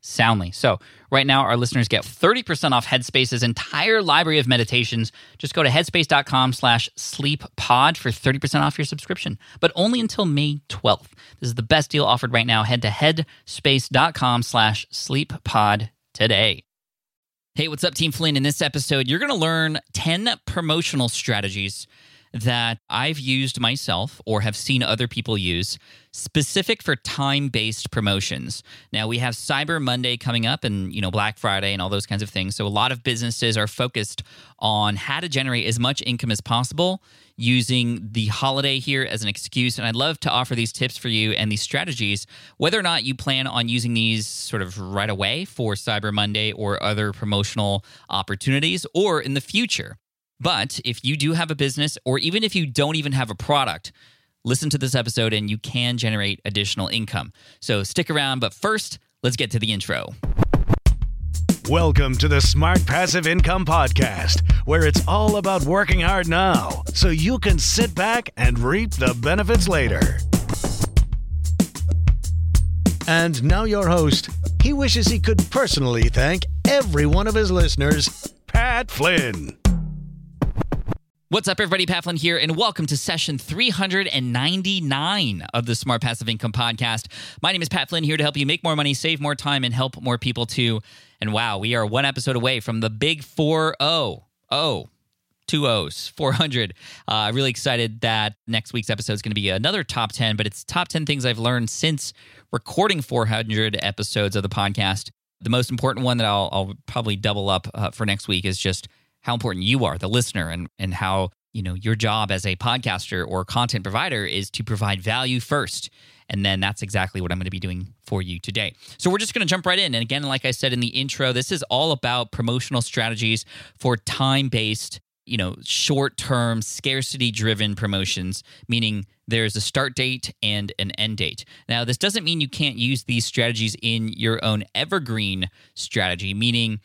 soundly. So, right now, our listeners get 30% off Headspace's entire library of meditations. Just go to headspace.com slash sleeppod for 30% off your subscription, but only until May 12th. This is the best deal offered right now. Head to headspace.com slash sleeppod today. Hey, what's up, Team Flynn? In this episode, you're going to learn 10 promotional strategies that I've used myself or have seen other people use specific for time-based promotions. Now we have Cyber Monday coming up and you know Black Friday and all those kinds of things. So a lot of businesses are focused on how to generate as much income as possible using the holiday here as an excuse and I'd love to offer these tips for you and these strategies whether or not you plan on using these sort of right away for Cyber Monday or other promotional opportunities or in the future. But if you do have a business, or even if you don't even have a product, listen to this episode and you can generate additional income. So stick around. But first, let's get to the intro. Welcome to the Smart Passive Income Podcast, where it's all about working hard now so you can sit back and reap the benefits later. And now, your host. He wishes he could personally thank every one of his listeners, Pat Flynn. What's up, everybody? Pat Flynn here, and welcome to session 399 of the Smart Passive Income Podcast. My name is Pat Flynn here to help you make more money, save more time, and help more people too. And wow, we are one episode away from the big 4 0. Oh, two O's, 400. Uh, really excited that next week's episode is going to be another top 10, but it's top 10 things I've learned since recording 400 episodes of the podcast. The most important one that I'll, I'll probably double up uh, for next week is just how important you are, the listener, and and how you know your job as a podcaster or content provider is to provide value first. And then that's exactly what I'm going to be doing for you today. So we're just going to jump right in. And again, like I said in the intro, this is all about promotional strategies for time based, you know, short term, scarcity driven promotions, meaning there's a start date and an end date. Now, this doesn't mean you can't use these strategies in your own evergreen strategy, meaning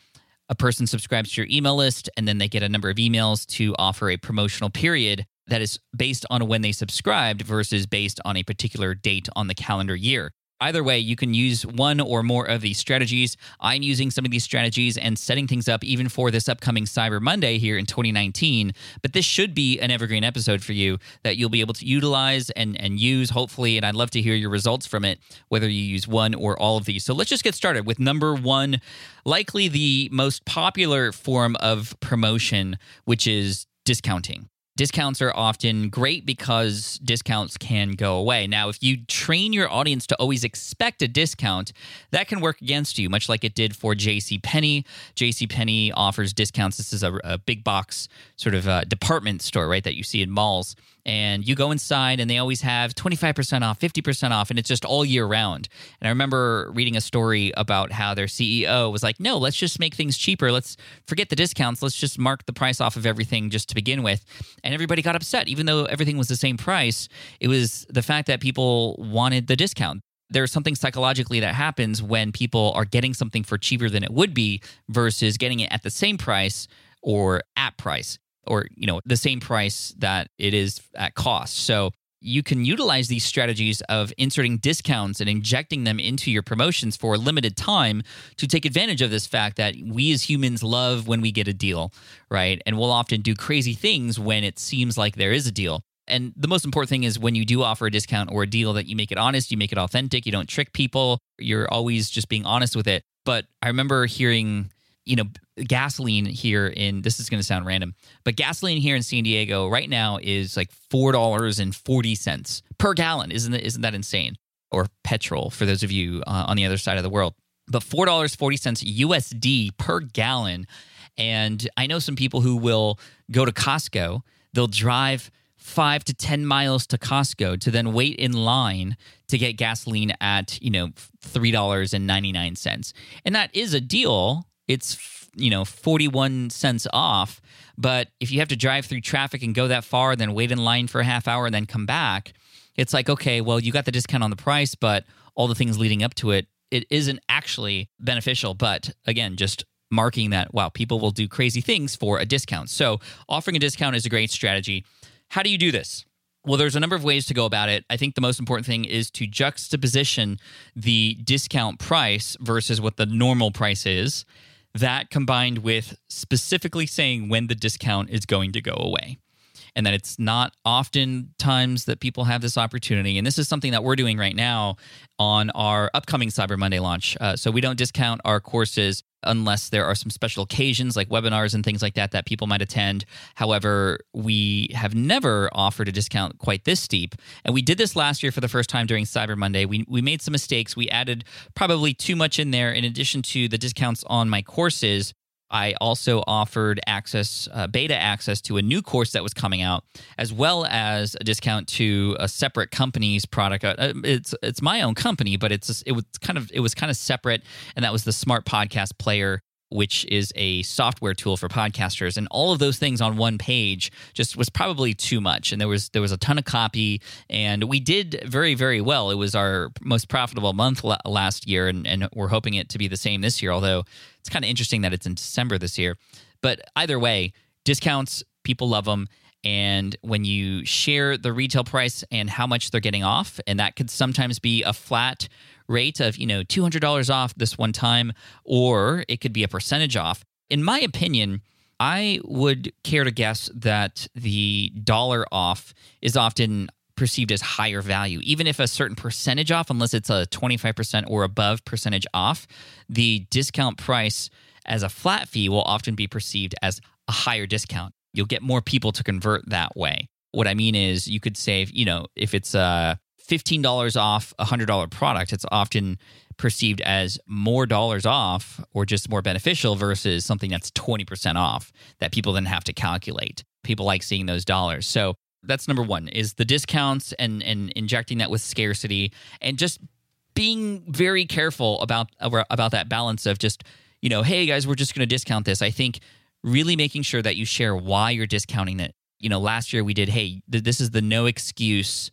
a person subscribes to your email list and then they get a number of emails to offer a promotional period that is based on when they subscribed versus based on a particular date on the calendar year. Either way, you can use one or more of these strategies. I'm using some of these strategies and setting things up even for this upcoming Cyber Monday here in 2019. But this should be an evergreen episode for you that you'll be able to utilize and, and use, hopefully. And I'd love to hear your results from it, whether you use one or all of these. So let's just get started with number one, likely the most popular form of promotion, which is discounting. Discounts are often great because discounts can go away. Now, if you train your audience to always expect a discount, that can work against you, much like it did for JC Penney. JC Penney offers discounts. This is a, a big box sort of uh, department store, right, that you see in malls and you go inside and they always have 25% off, 50% off, and it's just all year round. And I remember reading a story about how their CEO was like, no, let's just make things cheaper. Let's forget the discounts. Let's just mark the price off of everything just to begin with. And everybody got upset, even though everything was the same price. It was the fact that people wanted the discount there's something psychologically that happens when people are getting something for cheaper than it would be versus getting it at the same price or at price or you know the same price that it is at cost so you can utilize these strategies of inserting discounts and injecting them into your promotions for a limited time to take advantage of this fact that we as humans love when we get a deal, right? And we'll often do crazy things when it seems like there is a deal. And the most important thing is when you do offer a discount or a deal that you make it honest, you make it authentic, you don't trick people, you're always just being honest with it. But I remember hearing, you know, gasoline here in this is going to sound random, but gasoline here in San Diego right now is like four dollars and forty cents per gallon. Isn't that, isn't that insane? Or petrol for those of you uh, on the other side of the world. But four dollars forty cents USD per gallon. And I know some people who will go to Costco. They'll drive five to 10 miles to Costco to then wait in line to get gasoline at, you know, $3.99. And that is a deal. It's, you know, 41 cents off. But if you have to drive through traffic and go that far, then wait in line for a half hour and then come back, it's like, okay, well, you got the discount on the price, but all the things leading up to it, it isn't actually beneficial. But again, just marking that, wow, people will do crazy things for a discount. So offering a discount is a great strategy. How do you do this? Well, there's a number of ways to go about it. I think the most important thing is to juxtaposition the discount price versus what the normal price is. That combined with specifically saying when the discount is going to go away. And that it's not often times that people have this opportunity. And this is something that we're doing right now on our upcoming Cyber Monday launch. Uh, so we don't discount our courses unless there are some special occasions like webinars and things like that that people might attend. However, we have never offered a discount quite this steep. And we did this last year for the first time during Cyber Monday. We, we made some mistakes. We added probably too much in there in addition to the discounts on my courses. I also offered access, uh, beta access to a new course that was coming out, as well as a discount to a separate company's product. Uh, it's it's my own company, but it's it was kind of it was kind of separate, and that was the Smart Podcast Player which is a software tool for podcasters and all of those things on one page just was probably too much and there was there was a ton of copy and we did very very well. It was our most profitable month last year and, and we're hoping it to be the same this year although it's kind of interesting that it's in december this year. But either way discounts people love them and when you share the retail price and how much they're getting off and that could sometimes be a flat rate of, you know, $200 off this one time, or it could be a percentage off. In my opinion, I would care to guess that the dollar off is often perceived as higher value. Even if a certain percentage off, unless it's a 25% or above percentage off, the discount price as a flat fee will often be perceived as a higher discount. You'll get more people to convert that way. What I mean is, you could save, you know, if it's a $15 off a $100 product, it's often perceived as more dollars off or just more beneficial versus something that's 20% off that people then have to calculate. People like seeing those dollars. So that's number one is the discounts and and injecting that with scarcity and just being very careful about about that balance of just you know hey guys we're just going to discount this i think really making sure that you share why you're discounting it you know last year we did hey th- this is the no excuse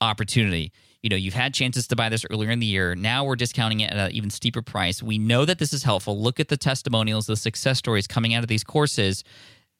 opportunity. You know, you've had chances to buy this earlier in the year. Now we're discounting it at an even steeper price. We know that this is helpful. Look at the testimonials, the success stories coming out of these courses.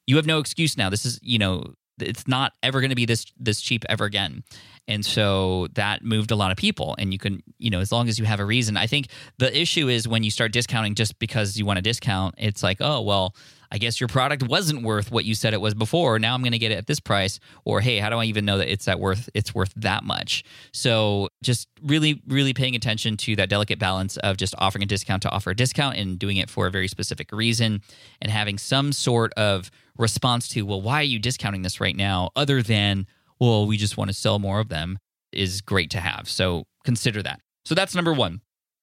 You have no excuse now. This is, you know, it's not ever going to be this this cheap ever again and so that moved a lot of people and you can you know as long as you have a reason i think the issue is when you start discounting just because you want to discount it's like oh well I guess your product wasn't worth what you said it was before. Now I'm going to get it at this price. Or hey, how do I even know that it's that worth it's worth that much? So just really, really paying attention to that delicate balance of just offering a discount to offer a discount and doing it for a very specific reason and having some sort of response to, well, why are you discounting this right now? Other than, well, we just want to sell more of them is great to have. So consider that. So that's number one.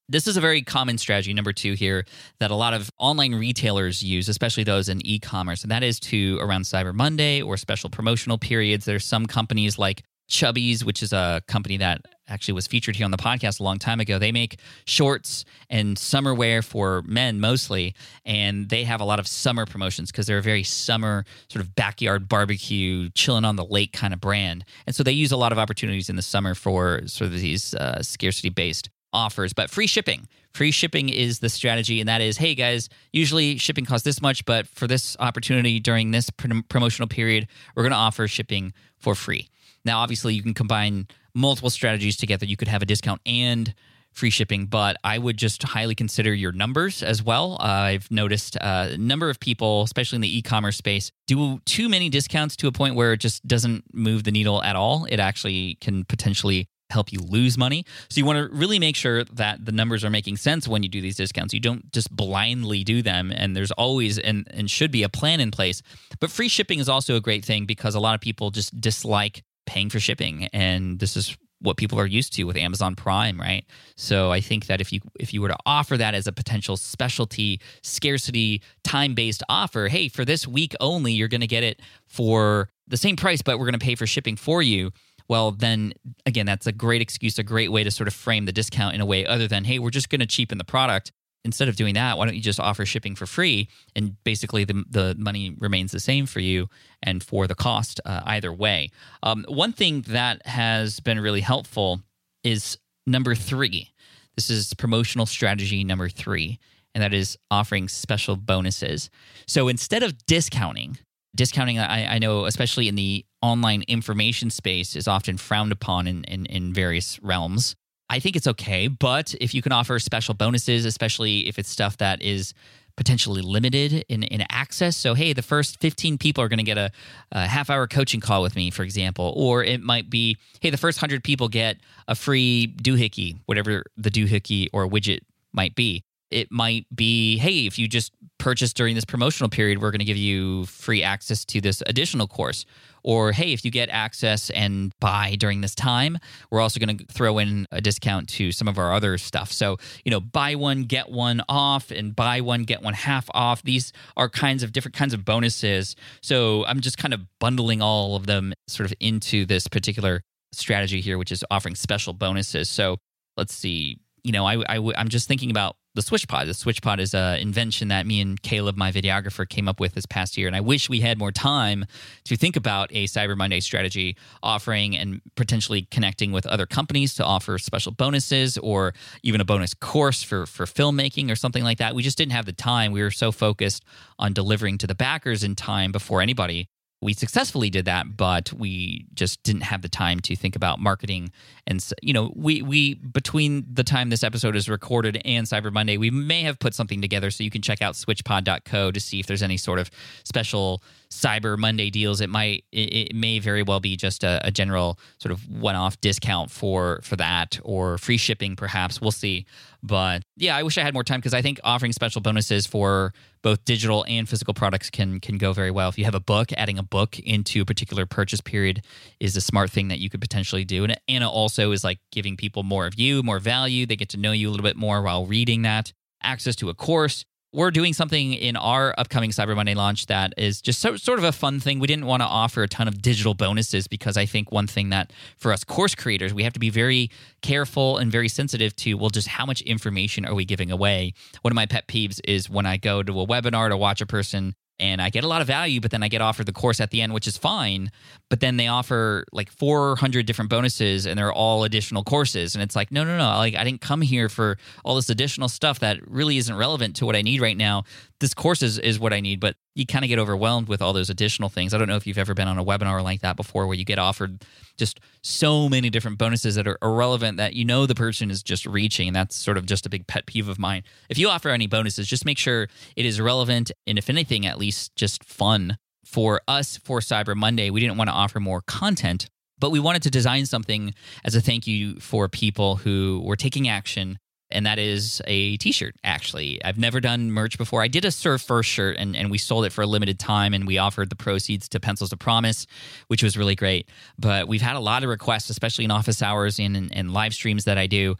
This is a very common strategy, number two here, that a lot of online retailers use, especially those in e commerce, and that is to around Cyber Monday or special promotional periods. There's some companies like Chubbies, which is a company that actually was featured here on the podcast a long time ago. They make shorts and summer wear for men mostly, and they have a lot of summer promotions because they're a very summer sort of backyard barbecue, chilling on the lake kind of brand. And so they use a lot of opportunities in the summer for sort of these uh, scarcity based offers, but free shipping. Free shipping is the strategy, and that is, hey guys, usually shipping costs this much, but for this opportunity during this pr- promotional period, we're going to offer shipping for free. Now, obviously, you can combine multiple strategies together. You could have a discount and free shipping, but I would just highly consider your numbers as well. Uh, I've noticed uh, a number of people, especially in the e commerce space, do too many discounts to a point where it just doesn't move the needle at all. It actually can potentially help you lose money. So you want to really make sure that the numbers are making sense when you do these discounts. You don't just blindly do them and there's always and and should be a plan in place. But free shipping is also a great thing because a lot of people just dislike paying for shipping and this is what people are used to with Amazon Prime, right? So I think that if you if you were to offer that as a potential specialty scarcity time-based offer, hey, for this week only you're going to get it for the same price but we're going to pay for shipping for you. Well, then again, that's a great excuse, a great way to sort of frame the discount in a way other than, hey, we're just going to cheapen the product instead of doing that, why don't you just offer shipping for free? And basically, the, the money remains the same for you and for the cost uh, either way. Um, one thing that has been really helpful is number three. This is promotional strategy number three, and that is offering special bonuses. So instead of discounting, discounting, I, I know, especially in the online information space, is often frowned upon in, in, in various realms. I think it's okay. But if you can offer special bonuses, especially if it's stuff that is potentially limited in, in access. So, hey, the first 15 people are going to get a, a, half hour coaching call with me, for example. Or it might be, hey, the first 100 people get a free doohickey, whatever the doohickey or widget might be. It might be, hey, if you just purchase during this promotional period, we're going to give you free access to this additional course. Or, hey, if you get access and buy during this time, we're also going to throw in a discount to some of our other stuff. So, you know, buy one, get one off, and buy one, get one half off. These are kinds of different kinds of bonuses. So I'm just kind of bundling all of them sort of into this particular strategy here, which is offering special bonuses. So let's see. You know, I, I, I'm just thinking about the SwitchPod. The SwitchPod is an invention that me and Caleb, my videographer, came up with this past year. And I wish we had more time to think about a Cyber Monday strategy offering and potentially connecting with other companies to offer special bonuses or even a bonus course for, for filmmaking or something like that. We just didn't have the time. We were so focused on delivering to the backers in time before anybody we successfully did that, but we just didn't have the time to think about marketing. And you know, we we between the time this episode is recorded and Cyber Monday, we may have put something together. So you can check out switchpod.co to see if there's any sort of special Cyber Monday deals. It might it, it may very well be just a, a general sort of one-off discount for for that or free shipping, perhaps. We'll see. But yeah, I wish I had more time because I think offering special bonuses for both digital and physical products can can go very well. If you have a book, adding a book into a particular purchase period is a smart thing that you could potentially do. And Anna also is like giving people more of you, more value. They get to know you a little bit more while reading that. Access to a course we're doing something in our upcoming Cyber Monday launch that is just so, sort of a fun thing. We didn't want to offer a ton of digital bonuses because I think one thing that for us course creators, we have to be very careful and very sensitive to, well, just how much information are we giving away? One of my pet peeves is when I go to a webinar to watch a person and I get a lot of value, but then I get offered the course at the end, which is fine. But then they offer like 400 different bonuses and they're all additional courses. And it's like, no, no, no. Like, I didn't come here for all this additional stuff that really isn't relevant to what I need right now this course is, is what I need, but you kind of get overwhelmed with all those additional things. I don't know if you've ever been on a webinar like that before where you get offered just so many different bonuses that are irrelevant that you know the person is just reaching. And that's sort of just a big pet peeve of mine. If you offer any bonuses, just make sure it is relevant and, if anything, at least just fun. For us, for Cyber Monday, we didn't want to offer more content, but we wanted to design something as a thank you for people who were taking action and that is a t-shirt actually. I've never done merch before. I did a serve first shirt and, and we sold it for a limited time and we offered the proceeds to pencils of promise which was really great. But we've had a lot of requests especially in office hours and, and, and live streams that i do.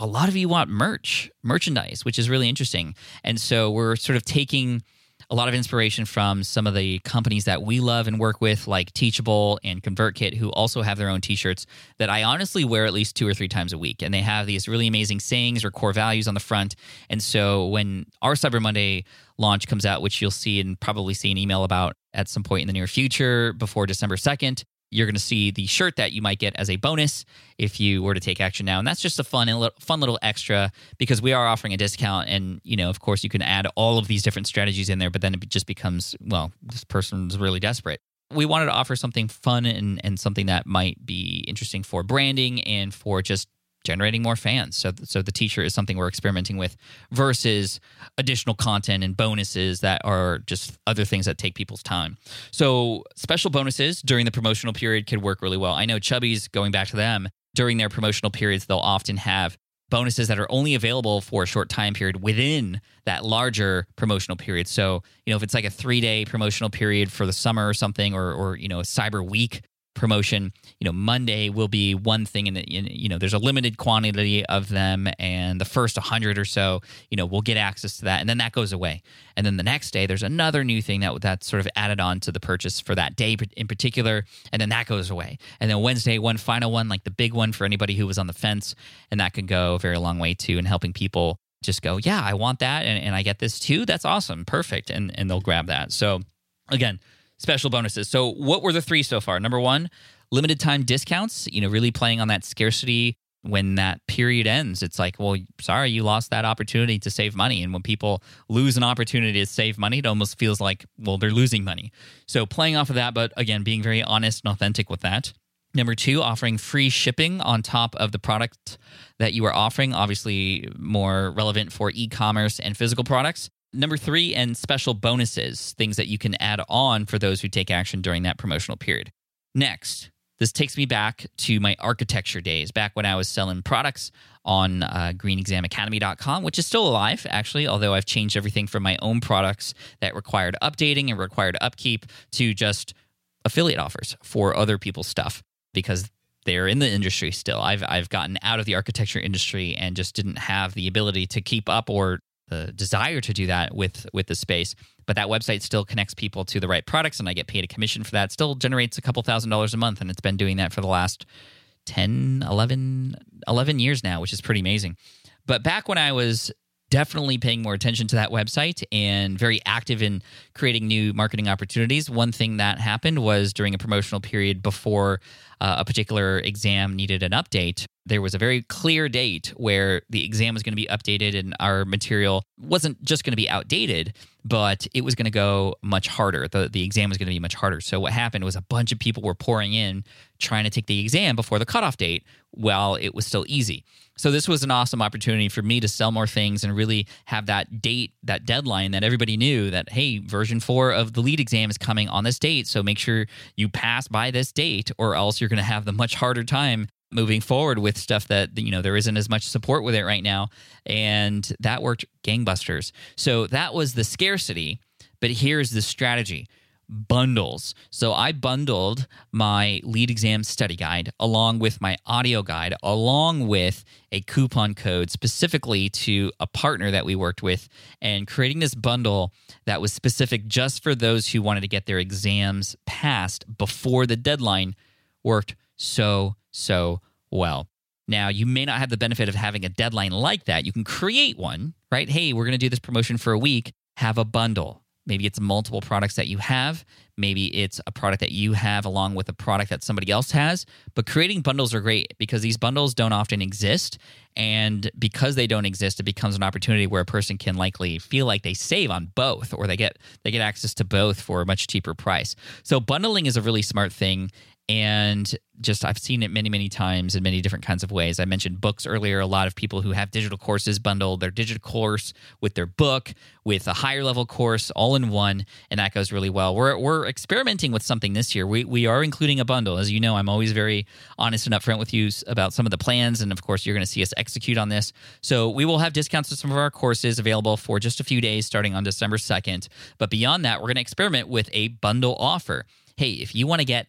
A lot of you want merch merchandise which is really interesting. And so we're sort of taking a lot of inspiration from some of the companies that we love and work with, like Teachable and ConvertKit, who also have their own t shirts that I honestly wear at least two or three times a week. And they have these really amazing sayings or core values on the front. And so when our Cyber Monday launch comes out, which you'll see and probably see an email about at some point in the near future before December 2nd, you're going to see the shirt that you might get as a bonus if you were to take action now. And that's just a fun fun little extra because we are offering a discount and you know of course you can add all of these different strategies in there but then it just becomes well this person's really desperate. We wanted to offer something fun and, and something that might be interesting for branding and for just generating more fans. So, so the t-shirt is something we're experimenting with versus additional content and bonuses that are just other things that take people's time. So special bonuses during the promotional period could work really well. I know Chubbies going back to them, during their promotional periods, they'll often have bonuses that are only available for a short time period within that larger promotional period. So, you know, if it's like a three day promotional period for the summer or something, or, or, you know, a cyber week promotion, you know, Monday will be one thing and, you know, there's a limited quantity of them and the first 100 or so, you know, we'll get access to that and then that goes away. And then the next day there's another new thing that that's sort of added on to the purchase for that day in particular and then that goes away. And then Wednesday one final one like the big one for anybody who was on the fence and that can go a very long way too in helping people just go, yeah, I want that and, and I get this too. That's awesome. Perfect. And and they'll grab that. So again, special bonuses. So, what were the three so far? Number one, limited time discounts, you know, really playing on that scarcity when that period ends. It's like, well, sorry, you lost that opportunity to save money. And when people lose an opportunity to save money, it almost feels like, well, they're losing money. So, playing off of that, but again, being very honest and authentic with that. Number two, offering free shipping on top of the product that you are offering, obviously more relevant for e commerce and physical products. Number three, and special bonuses, things that you can add on for those who take action during that promotional period. Next, this takes me back to my architecture days, back when I was selling products on uh, greenexamacademy.com, which is still alive, actually, although I've changed everything from my own products that required updating and required upkeep to just affiliate offers for other people's stuff because they're in the industry still. I've, I've gotten out of the architecture industry and just didn't have the ability to keep up or the desire to do that with with the space but that website still connects people to the right products and i get paid a commission for that still generates a couple thousand dollars a month and it's been doing that for the last 10 11 11 years now which is pretty amazing but back when i was definitely paying more attention to that website and very active in creating new marketing opportunities. One thing that happened was during a promotional period before uh, a particular exam needed an update, there was a very clear date where the exam was going to be updated and our material wasn't just going to be outdated, but it was going to go much harder. The, the exam was going to be much harder. So, what happened was a bunch of people were pouring in trying to take the exam before the cutoff date while it was still easy. So, this was an awesome opportunity for me to sell more things and really have that date, that deadline that everybody knew that, hey, version four of the LEED exam is coming on this date. So, make sure you pass by this date, or else you're going to have the much harder time moving forward with stuff that you know there isn't as much support with it right now. And that worked gangbusters. So that was the scarcity but here's the strategy. Bundles. So I bundled my LEED exam study guide along with my audio guide, along with a coupon code specifically to a partner that we worked with, and creating this bundle that was specific just for those who wanted to get their exams passed before the deadline worked so so well. Now, you may not have the benefit of having a deadline like that. You can create one, right? Hey, we're going to do this promotion for a week, have a bundle. Maybe it's multiple products that you have. Maybe it's a product that you have along with a product that somebody else has. But creating bundles are great because these bundles don't often exist. And because they don't exist, it becomes an opportunity where a person can likely feel like they save on both or they get they get access to both for a much cheaper price. So bundling is a really smart thing and just I've seen it many many times in many different kinds of ways. I mentioned books earlier. A lot of people who have digital courses bundle their digital course with their book with a higher level course all in one, and that goes really well. We're we're experimenting with something this year. We we are including a bundle. As you know, I'm always very honest and upfront with you about some of the plans, and of course, you're going to see us execute on this. So we will have discounts to some of our courses available for just a few days starting on December 2nd. But beyond that, we're going to experiment with a bundle offer. Hey, if you want to get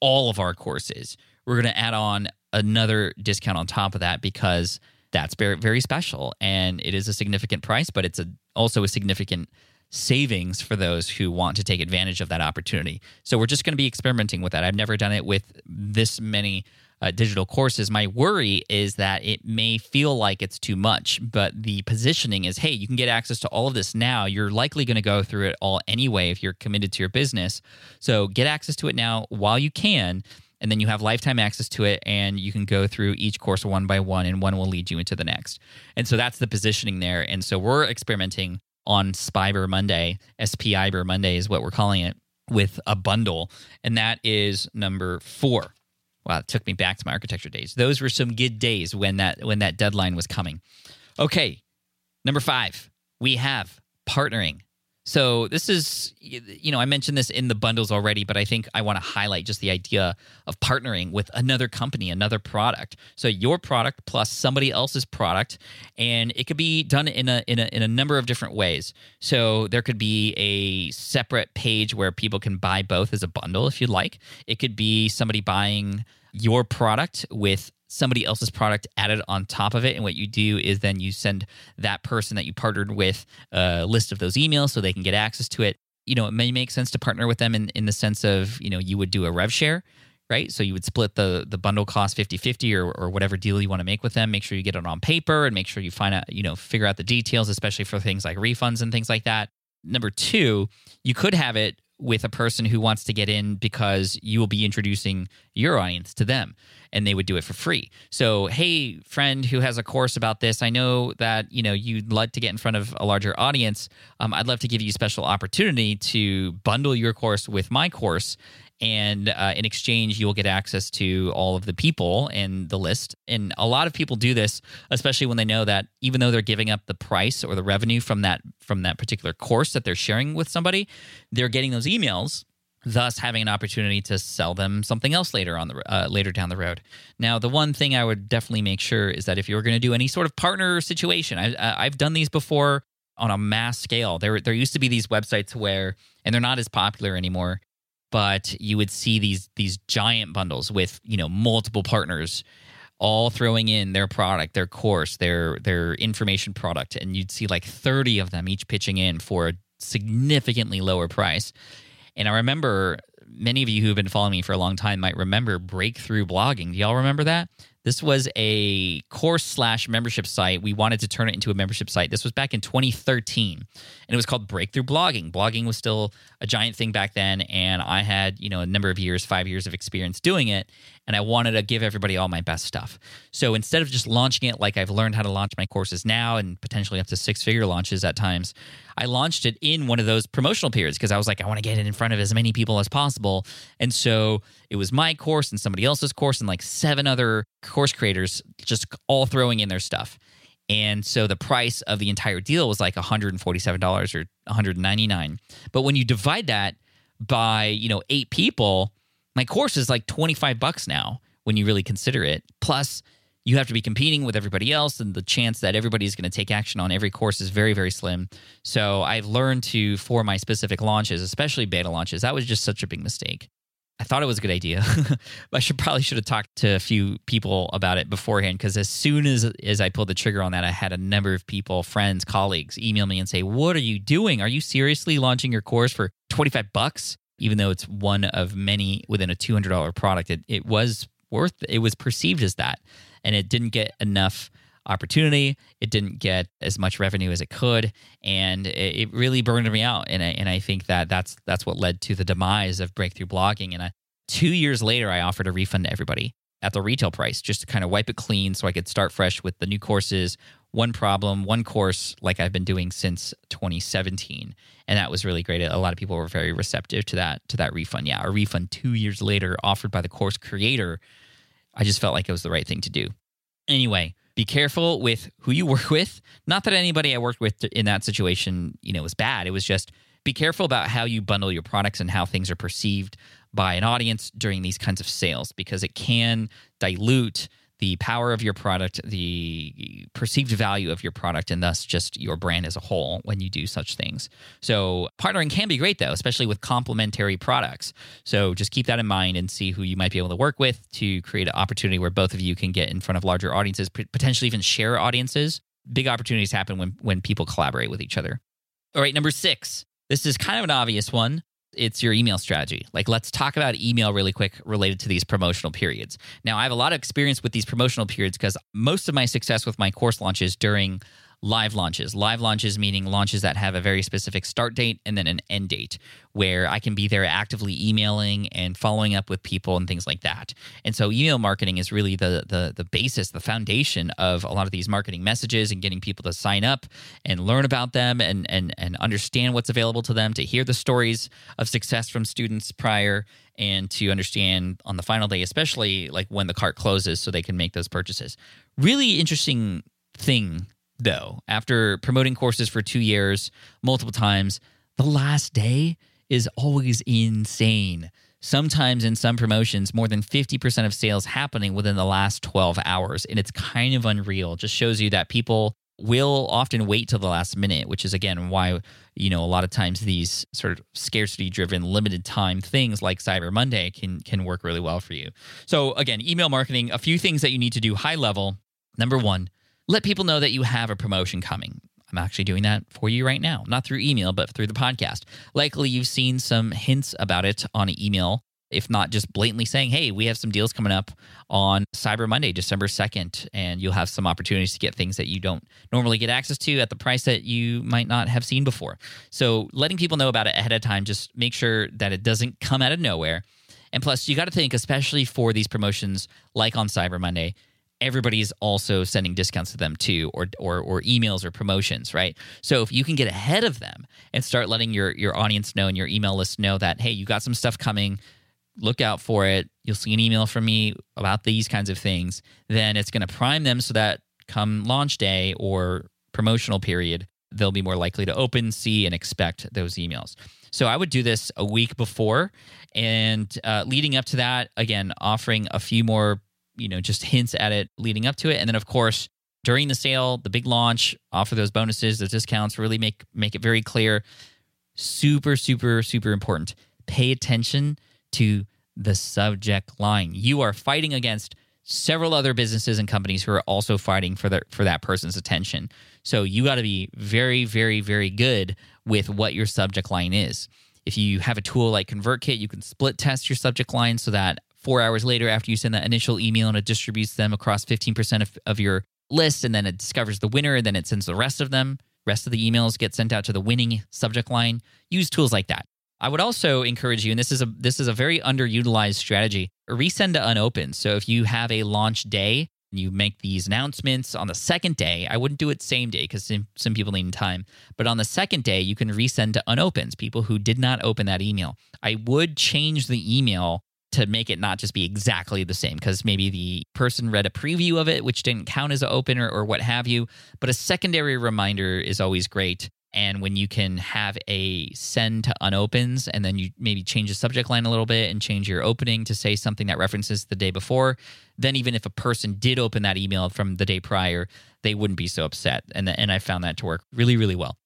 all of our courses. We're going to add on another discount on top of that because that's very, very special and it is a significant price, but it's a, also a significant savings for those who want to take advantage of that opportunity. So we're just going to be experimenting with that. I've never done it with this many uh, digital courses. My worry is that it may feel like it's too much, but the positioning is hey, you can get access to all of this now. You're likely going to go through it all anyway if you're committed to your business. So get access to it now while you can. And then you have lifetime access to it, and you can go through each course one by one, and one will lead you into the next. And so that's the positioning there. And so we're experimenting on Spyber Monday, SPIber Monday is what we're calling it, with a bundle. And that is number four. Wow, it took me back to my architecture days. Those were some good days when that when that deadline was coming. Okay, number five, we have partnering. So this is, you know, I mentioned this in the bundles already, but I think I want to highlight just the idea of partnering with another company, another product. So your product plus somebody else's product, and it could be done in a in a in a number of different ways. So there could be a separate page where people can buy both as a bundle if you'd like. It could be somebody buying your product with somebody else's product added on top of it. And what you do is then you send that person that you partnered with a list of those emails so they can get access to it. You know, it may make sense to partner with them in, in the sense of, you know, you would do a rev share, right? So you would split the the bundle cost 50-50 or, or whatever deal you want to make with them. Make sure you get it on paper and make sure you find out, you know, figure out the details, especially for things like refunds and things like that. Number two, you could have it with a person who wants to get in because you will be introducing your audience to them and they would do it for free. So, hey, friend who has a course about this, I know that you know you'd like to get in front of a larger audience. Um, I'd love to give you a special opportunity to bundle your course with my course and uh, in exchange you'll get access to all of the people in the list and a lot of people do this especially when they know that even though they're giving up the price or the revenue from that from that particular course that they're sharing with somebody they're getting those emails thus having an opportunity to sell them something else later on the uh, later down the road. Now, the one thing I would definitely make sure is that if you're going to do any sort of partner situation, I, I've done these before on a mass scale. There, there used to be these websites where, and they're not as popular anymore, but you would see these these giant bundles with you know multiple partners all throwing in their product, their course, their their information product, and you'd see like 30 of them each pitching in for a significantly lower price. And I remember many of you who have been following me for a long time might remember Breakthrough Blogging. Do y'all remember that? This was a course slash membership site. We wanted to turn it into a membership site. This was back in 2013, and it was called Breakthrough Blogging. Blogging was still a giant thing back then, and I had you know a number of years, five years of experience doing it, and I wanted to give everybody all my best stuff. So instead of just launching it like I've learned how to launch my courses now, and potentially up to six figure launches at times, I launched it in one of those promotional periods because I was like, I want to get it in front of as many people as possible, and so it was my course and somebody else's course and like seven other course creators just all throwing in their stuff. And so the price of the entire deal was like $147 or 199. But when you divide that by, you know, 8 people, my course is like 25 bucks now when you really consider it. Plus you have to be competing with everybody else and the chance that everybody's going to take action on every course is very very slim so i've learned to for my specific launches especially beta launches that was just such a big mistake I thought it was a good idea. I should probably should have talked to a few people about it beforehand because as soon as as I pulled the trigger on that, I had a number of people, friends, colleagues, email me and say, "What are you doing? Are you seriously launching your course for twenty five bucks?" Even though it's one of many within a two hundred dollar product, it it was worth. It was perceived as that, and it didn't get enough opportunity. It didn't get as much revenue as it could, and it, it really burned me out. And I, and I think that that's that's what led to the demise of breakthrough blogging. And I, two years later, I offered a refund to everybody at the retail price just to kind of wipe it clean, so I could start fresh with the new courses. One problem, one course, like I've been doing since 2017, and that was really great. A lot of people were very receptive to that to that refund. Yeah, a refund two years later, offered by the course creator. I just felt like it was the right thing to do. Anyway, be careful with who you work with. Not that anybody I worked with in that situation, you know, was bad. It was just be careful about how you bundle your products and how things are perceived by an audience during these kinds of sales because it can dilute the power of your product, the perceived value of your product, and thus just your brand as a whole when you do such things. So, partnering can be great though, especially with complementary products. So, just keep that in mind and see who you might be able to work with to create an opportunity where both of you can get in front of larger audiences, potentially even share audiences. Big opportunities happen when, when people collaborate with each other. All right, number six. This is kind of an obvious one, it's your email strategy. Like, let's talk about email really quick related to these promotional periods. Now, I have a lot of experience with these promotional periods because most of my success with my course launches during live launches. Live launches meaning launches that have a very specific start date and then an end date where I can be there actively emailing and following up with people and things like that. And so email marketing is really the the the basis, the foundation of a lot of these marketing messages and getting people to sign up and learn about them and and and understand what's available to them, to hear the stories of success from students prior and to understand on the final day especially like when the cart closes so they can make those purchases. Really interesting thing though, after promoting courses for two years, multiple times, the last day is always insane. Sometimes in some promotions, more than 50% of sales happening within the last 12 hours. And it's kind of unreal. Just shows you that people will often wait till the last minute, which is again why, you know, a lot of times these sort of scarcity driven limited time things like Cyber Monday can can work really well for you. So again, email marketing, a few things that you need to do high level. Number 1, let people know that you have a promotion coming. I'm actually doing that for you right now, not through email, but through the podcast. Likely you've seen some hints about it on email, if not just blatantly saying, hey, we have some deals coming up on Cyber Monday, December 2nd, and you'll have some opportunities to get things that you don't normally get access to at the price that you might not have seen before. So letting people know about it ahead of time, just make sure that it doesn't come out of nowhere. And plus, you got to think, especially for these promotions like on Cyber Monday, everybody's also sending discounts to them too or, or or emails or promotions right? So if you can get ahead of them and start letting your your audience know and your email list know that hey you got some stuff coming look out for it you'll see an email from me about these kinds of things then it's going to prime them so that come launch day or promotional period they'll be more likely to open see and expect those emails. So i would do this a week before and uh, leading up to that again offering a few more you know, just hints at it leading up to it. And then, of course, during the sale, the big launch, offer those bonuses, those discounts, really make make it very clear. Super, super, super important. Pay attention to the subject line. You are fighting against several other businesses and companies who are also fighting for that for that person's attention. So you got to be very, very, very good with what your subject line is. If you have a tool like ConvertKit, you can split test your subject line so that four hours later after you send that initial email and it distributes them across 15% of, of your list and then it discovers the winner and then it sends the rest of them rest of the emails get sent out to the winning subject line. Use tools like that. I would also encourage you and this is a this is a very underutilized strategy resend to unopened. So if you have a launch day and you make these announcements on the second day i wouldn't do it same day because some, some people need time but on the second day you can resend to unopens people who did not open that email. I would change the email to make it not just be exactly the same because maybe the person read a preview of it which didn't count as an opener or what have you but a secondary reminder is always great. And when you can have a send to unopens and then you maybe change the subject line a little bit and change your opening to say something that references the day before then even if a person did open that email from the day prior they wouldn't be so upset. And, and i found that to work really really well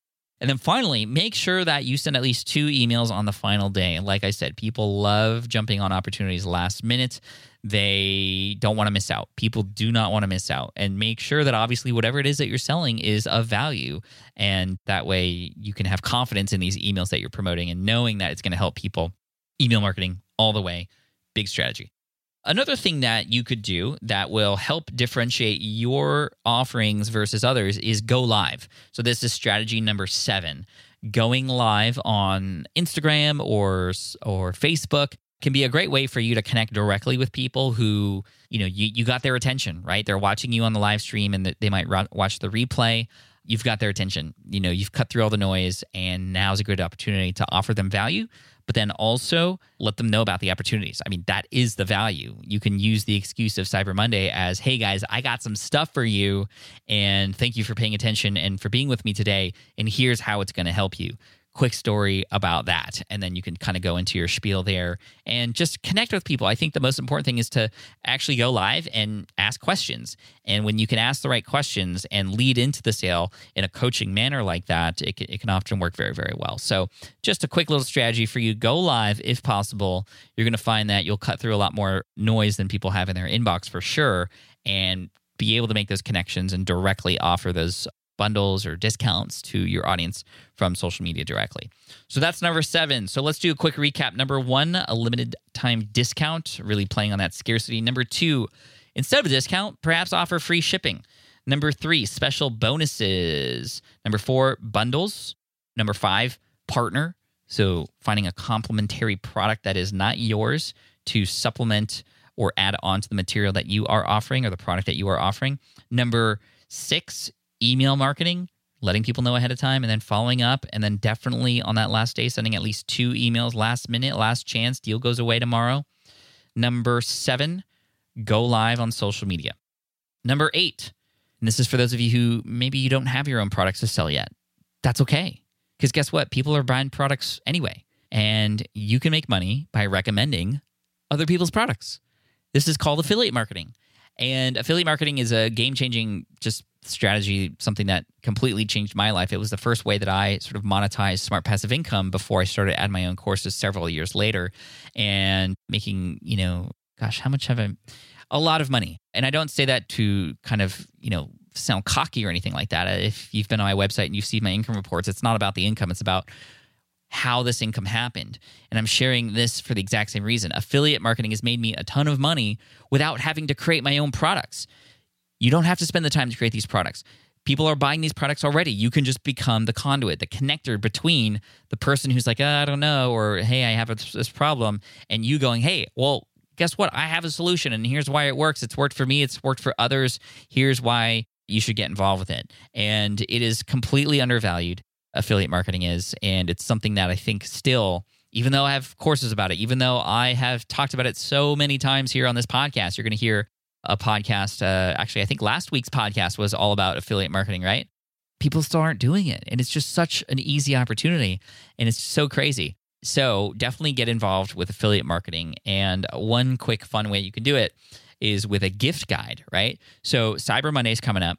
and then finally, make sure that you send at least two emails on the final day. Like I said, people love jumping on opportunities last minute. They don't want to miss out. People do not want to miss out. And make sure that obviously whatever it is that you're selling is of value. And that way you can have confidence in these emails that you're promoting and knowing that it's going to help people. Email marketing all the way. Big strategy. Another thing that you could do that will help differentiate your offerings versus others is go live. So, this is strategy number seven. Going live on Instagram or, or Facebook can be a great way for you to connect directly with people who, you know, you, you got their attention, right? They're watching you on the live stream and they might watch the replay. You've got their attention. You know, you've cut through all the noise, and now's a good opportunity to offer them value but then also let them know about the opportunities. I mean, that is the value. You can use the excuse of Cyber Monday as, hey guys, I got some stuff for you. And thank you for paying attention and for being with me today. And here's how it's going to help you quick story about that. And then you can kind of go into your spiel there and just connect with people. I think the most important thing is to actually go live and ask questions. And when you can ask the right questions and lead into the sale in a coaching manner like that, it it can often work very, very well. So, just a quick little strategy for you go live if possible. You're going to find that you'll cut through a lot more noise than people have in their inbox for sure. And be able to make those connections and directly offer those bundles or discounts to your audience from social media directly. So that's number seven. So let's do a quick recap. Number one, a limited time discount, really playing on that scarcity. Number two, instead of a discount, perhaps offer free shipping. Number three, special bonuses. Number four, bundles. Number five, partner. So finding a complementary product that is not yours to supplement or add on to the material that you are offering or the product that you are offering. Number six email marketing, letting people know ahead of time and then following up. And then definitely on that last day, sending at least two emails last minute, last chance, deal goes away tomorrow. Number seven, go live on social media. Number eight, and this is for those of you who maybe you don't have your own products to sell yet. That's okay Because guess what? People are buying products anyway. And you can make money by recommending other people's products. This is called affiliate marketing. And affiliate marketing is a game changing just strategy, something that completely changed my life. It was the first way that I sort of monetized smart passive income before I started add my own courses several years later and making, you know, gosh, how much have I? A lot of money. And I don't say that to kind of, you know, sound cocky or anything like that. If you've been on my website and you've seen my income reports, it's not about the income, it's about how this income happened. And I'm sharing this for the exact same reason. Affiliate marketing has made me a ton of money without having to create my own products. You don't have to spend the time to create these products. People are buying these products already. You can just become the conduit, the connector between the person who's like, oh, I don't know, or hey, I have this problem, and you going, hey, well, guess what? I have a solution, and here's why it works. It's worked for me, it's worked for others. Here's why you should get involved with it. And it is completely undervalued affiliate marketing is. And it's something that I think still, even though I have courses about it, even though I have talked about it so many times here on this podcast, you're going to hear a podcast. Uh, actually, I think last week's podcast was all about affiliate marketing, right? People still aren't doing it. And it's just such an easy opportunity. And it's so crazy. So definitely get involved with affiliate marketing. And one quick, fun way you can do it is with a gift guide, right? So Cyber Monday is coming up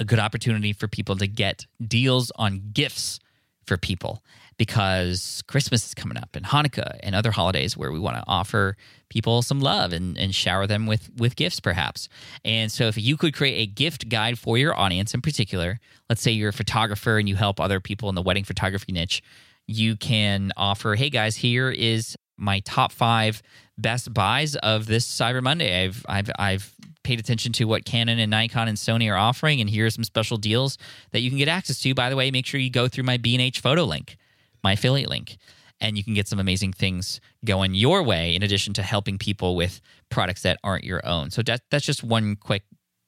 a good opportunity for people to get deals on gifts for people because Christmas is coming up and Hanukkah and other holidays where we want to offer people some love and, and shower them with, with gifts, perhaps. And so, if you could create a gift guide for your audience in particular, let's say you're a photographer and you help other people in the wedding photography niche, you can offer, hey guys, here is my top five best buys of this Cyber Monday. I've I've I've paid attention to what Canon and Nikon and Sony are offering, and here are some special deals that you can get access to. By the way, make sure you go through my B&H photo link, my affiliate link, and you can get some amazing things going your way. In addition to helping people with products that aren't your own, so that that's just one quick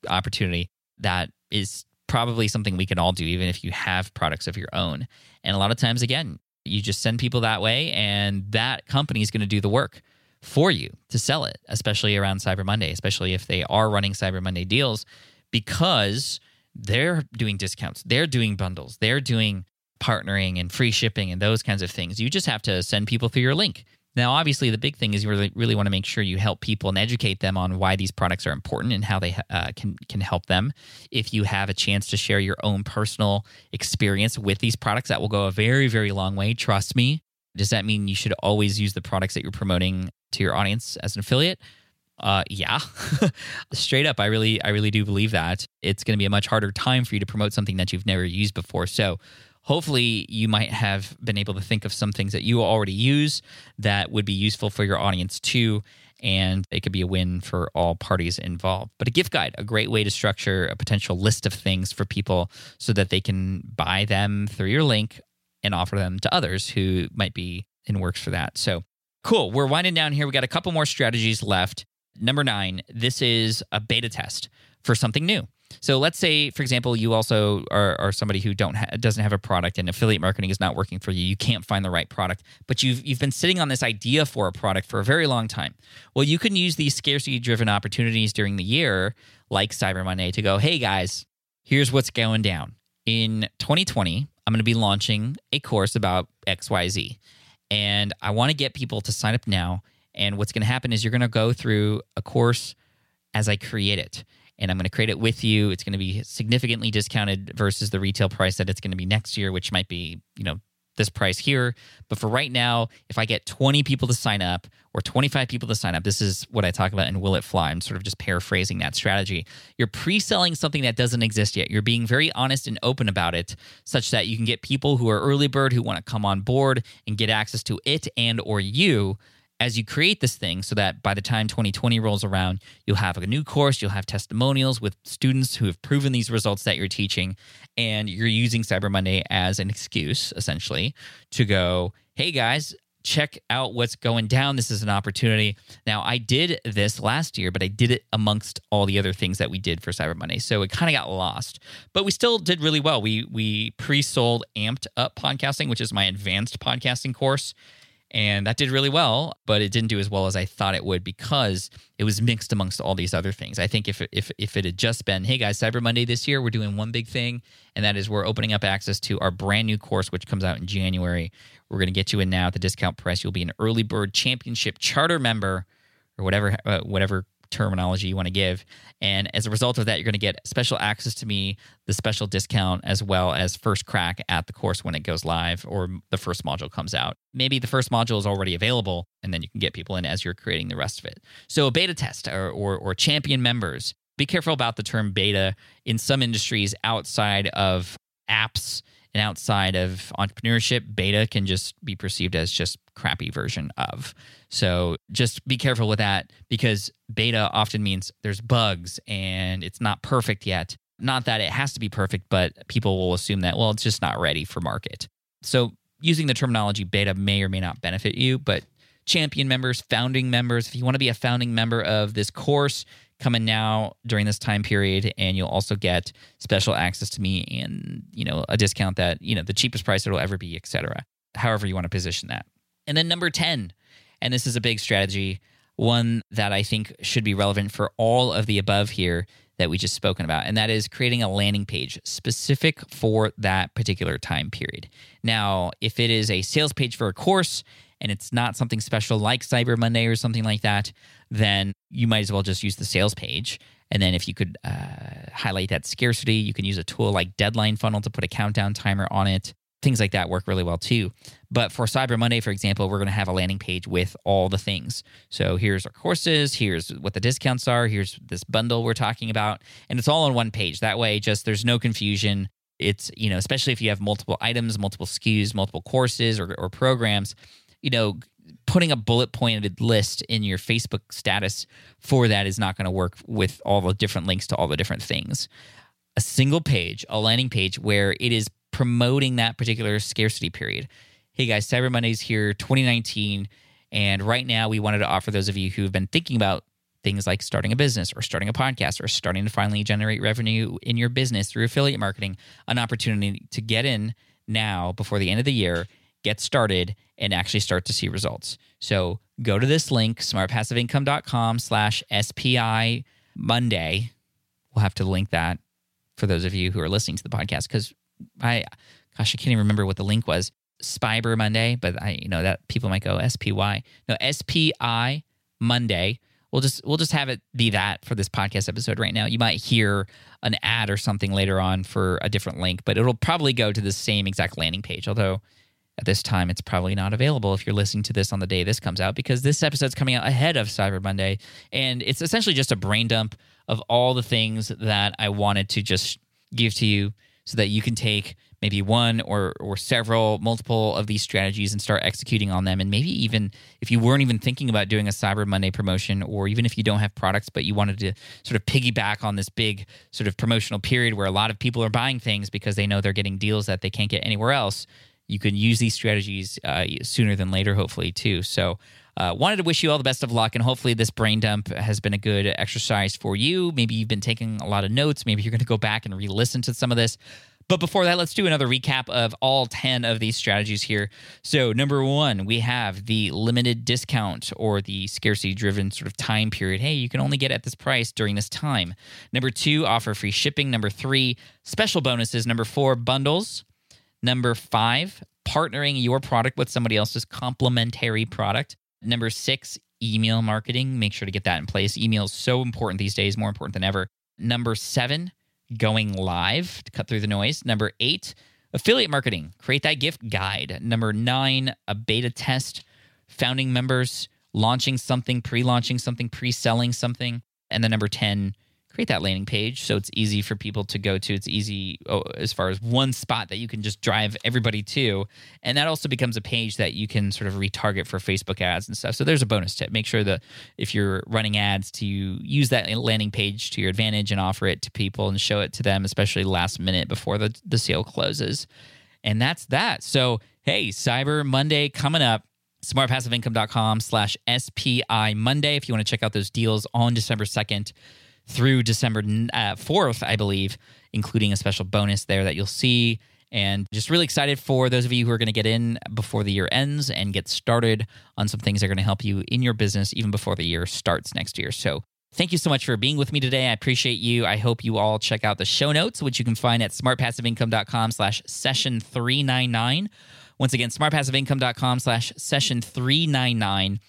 opportunity that is probably something we can all do, even if you have products of your own. And a lot of times, again, you just send people that way, and that company is going to do the work for you to sell it, especially around Cyber Monday, especially if they are running Cyber Monday deals, because they're doing discounts, they're doing bundles, they're doing partnering and free shipping and those kinds of things. You just have to send people through your link. Now, obviously, the big thing is you really, really want to make sure you help people and educate them on why these products are important and how they uh, can can help them. If you have a chance to share your own personal experience with these products, that will go a very, very long way. Trust me. Does that mean you should always use the products that you're promoting to your audience as an affiliate? Uh, yeah, straight up. I really, I really do believe that it's going to be a much harder time for you to promote something that you've never used before. So, hopefully you might have been able to think of some things that you already use that would be useful for your audience too and it could be a win for all parties involved but a gift guide a great way to structure a potential list of things for people so that they can buy them through your link and offer them to others who might be in works for that so cool we're winding down here we got a couple more strategies left number nine this is a beta test for something new so let's say, for example, you also are, are somebody who don't ha- doesn't have a product and affiliate marketing is not working for you. You can't find the right product, but you've you've been sitting on this idea for a product for a very long time. Well, you can use these scarcity driven opportunities during the year, like Cyber Monday, to go, hey guys, here's what's going down in 2020. I'm going to be launching a course about X Y Z, and I want to get people to sign up now. And what's going to happen is you're going to go through a course as I create it and I'm going to create it with you. It's going to be significantly discounted versus the retail price that it's going to be next year, which might be, you know, this price here. But for right now, if I get 20 people to sign up or 25 people to sign up, this is what I talk about in Will It Fly. I'm sort of just paraphrasing that strategy. You're pre selling something that doesn't exist yet. You're being very honest and open about it, such that you can get people who are early bird who want to come on board and get access to it and or you as you create this thing so that by the time 2020 rolls around, you'll have a new course, you'll have testimonials with students who have proven these results that you're teaching, and you're using Cyber Monday as an excuse, essentially, to go, hey guys, check out what's going down. This is an opportunity. Now, I did this last year, but I did it amongst all the other things that we did for Cyber Monday. So it kind of got lost, but we still did really well. We we pre-sold Amped Up Podcasting, which is my advanced podcasting course And that did really well, but it didn't do as well as I thought it would because it was mixed amongst all these other things. I think if if if it had just been, hey guys, Cyber Monday this year, we're doing one big thing, and that is we're opening up access to our brand new course, which comes out in January. We're going to get you in now at the discount price. You'll be an early bird championship charter member, or whatever uh, whatever terminology you want to give. And as a result of that, you're going to get special access to me, the special discount, as well as first crack at the course when it goes live or the first module comes out. Maybe the first module is already available, and then you can get people in as you're creating the rest of it. So, beta test or, or, or champion members, be careful about the term beta in some industries outside of apps and outside of entrepreneurship, beta can just be perceived as just crappy version of. So just be careful with that because beta often means there's bugs and it's not perfect yet. Not that it has to be perfect, but people will assume that, well, it's just not ready for market. So using the terminology beta may or may not benefit you, but champion members, founding members, if you want to be a founding member of this course, coming now during this time period and you'll also get special access to me and you know a discount that you know the cheapest price it'll ever be etc however you want to position that. And then number 10 and this is a big strategy one that i think should be relevant for all of the above here that we just spoken about and that is creating a landing page specific for that particular time period. Now if it is a sales page for a course and it's not something special like Cyber Monday or something like that, then you might as well just use the sales page. And then if you could uh, highlight that scarcity, you can use a tool like Deadline Funnel to put a countdown timer on it. Things like that work really well too. But for Cyber Monday, for example, we're going to have a landing page with all the things. So here's our courses, here's what the discounts are, here's this bundle we're talking about, and it's all on one page. That way, just there's no confusion. It's, you know, especially if you have multiple items, multiple SKUs, multiple courses or, or programs, you know, putting a bullet pointed list in your Facebook status for that is not going to work with all the different links to all the different things. A single page, a landing page where it is promoting that particular scarcity period. Hey guys, Cyber Monday's here 2019 and right now we wanted to offer those of you who have been thinking about things like starting a business or starting a podcast or starting to finally generate revenue in your business through affiliate marketing an opportunity to get in now before the end of the year get started and actually start to see results. So go to this link, smartpassiveincome.com slash SPI Monday. We'll have to link that for those of you who are listening to the podcast because I, gosh, I can't even remember what the link was. Spiber Monday, but I, you know, that people might go SPY. No, SPI Monday. We'll just we'll just have it be that for this podcast episode right now. You might hear an ad or something later on for a different link, but it'll probably go to the same exact landing page. Although at this time, it's probably not available if you're listening to this on the day this comes out because this episode's coming out ahead of Cyber Monday. And it's essentially just a brain dump of all the things that I wanted to just give to you so that you can take maybe one or or several multiple of these strategies and start executing on them and maybe even if you weren't even thinking about doing a cyber monday promotion or even if you don't have products but you wanted to sort of piggyback on this big sort of promotional period where a lot of people are buying things because they know they're getting deals that they can't get anywhere else you can use these strategies uh, sooner than later, hopefully, too. So, uh, wanted to wish you all the best of luck, and hopefully, this brain dump has been a good exercise for you. Maybe you've been taking a lot of notes. Maybe you're going to go back and re listen to some of this. But before that, let's do another recap of all 10 of these strategies here. So, number one, we have the limited discount or the scarcity driven sort of time period. Hey, you can only get at this price during this time. Number two, offer free shipping. Number three, special bonuses. Number four, bundles. Number five, partnering your product with somebody else's complementary product. Number six, email marketing. Make sure to get that in place. Email is so important these days, more important than ever. Number seven, going live to cut through the noise. Number eight, affiliate marketing. Create that gift guide. Number nine, a beta test. Founding members, launching something, pre launching something, pre selling something. And then number 10, create that landing page so it's easy for people to go to. It's easy oh, as far as one spot that you can just drive everybody to. And that also becomes a page that you can sort of retarget for Facebook ads and stuff. So there's a bonus tip. Make sure that if you're running ads to use that landing page to your advantage and offer it to people and show it to them, especially last minute before the, the sale closes. And that's that. So, hey, Cyber Monday coming up smartpassiveincome.com slash SPI Monday if you want to check out those deals on December 2nd through December uh, 4th, I believe, including a special bonus there that you'll see. And just really excited for those of you who are going to get in before the year ends and get started on some things that are going to help you in your business even before the year starts next year. So Thank you so much for being with me today. I appreciate you. I hope you all check out the show notes, which you can find at smartpassiveincome.com slash session 399. Once again, smartpassiveincome.com slash session 399.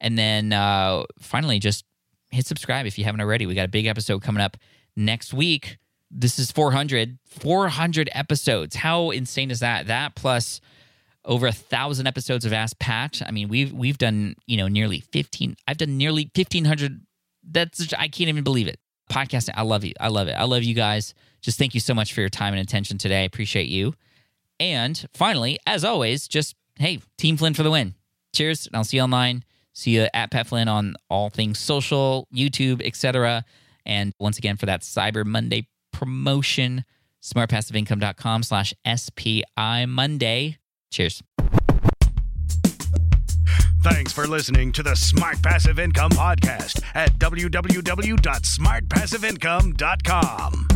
And then uh, finally, just hit subscribe if you haven't already. We got a big episode coming up next week. This is 400, 400 episodes. How insane is that? That plus over a thousand episodes of Ask Pat. I mean, we've we've done you know nearly 15. I've done nearly 1500. That's I can't even believe it. Podcasting. I love you. I love it. I love you guys. Just thank you so much for your time and attention today. I appreciate you. And finally, as always, just hey, Team Flynn for the win. Cheers, and I'll see you online. See you at Pat Flynn on all things social, YouTube, etc. And once again, for that Cyber Monday promotion, smartpassiveincome.com slash SPI Monday. Cheers. Thanks for listening to the Smart Passive Income Podcast at www.smartpassiveincome.com.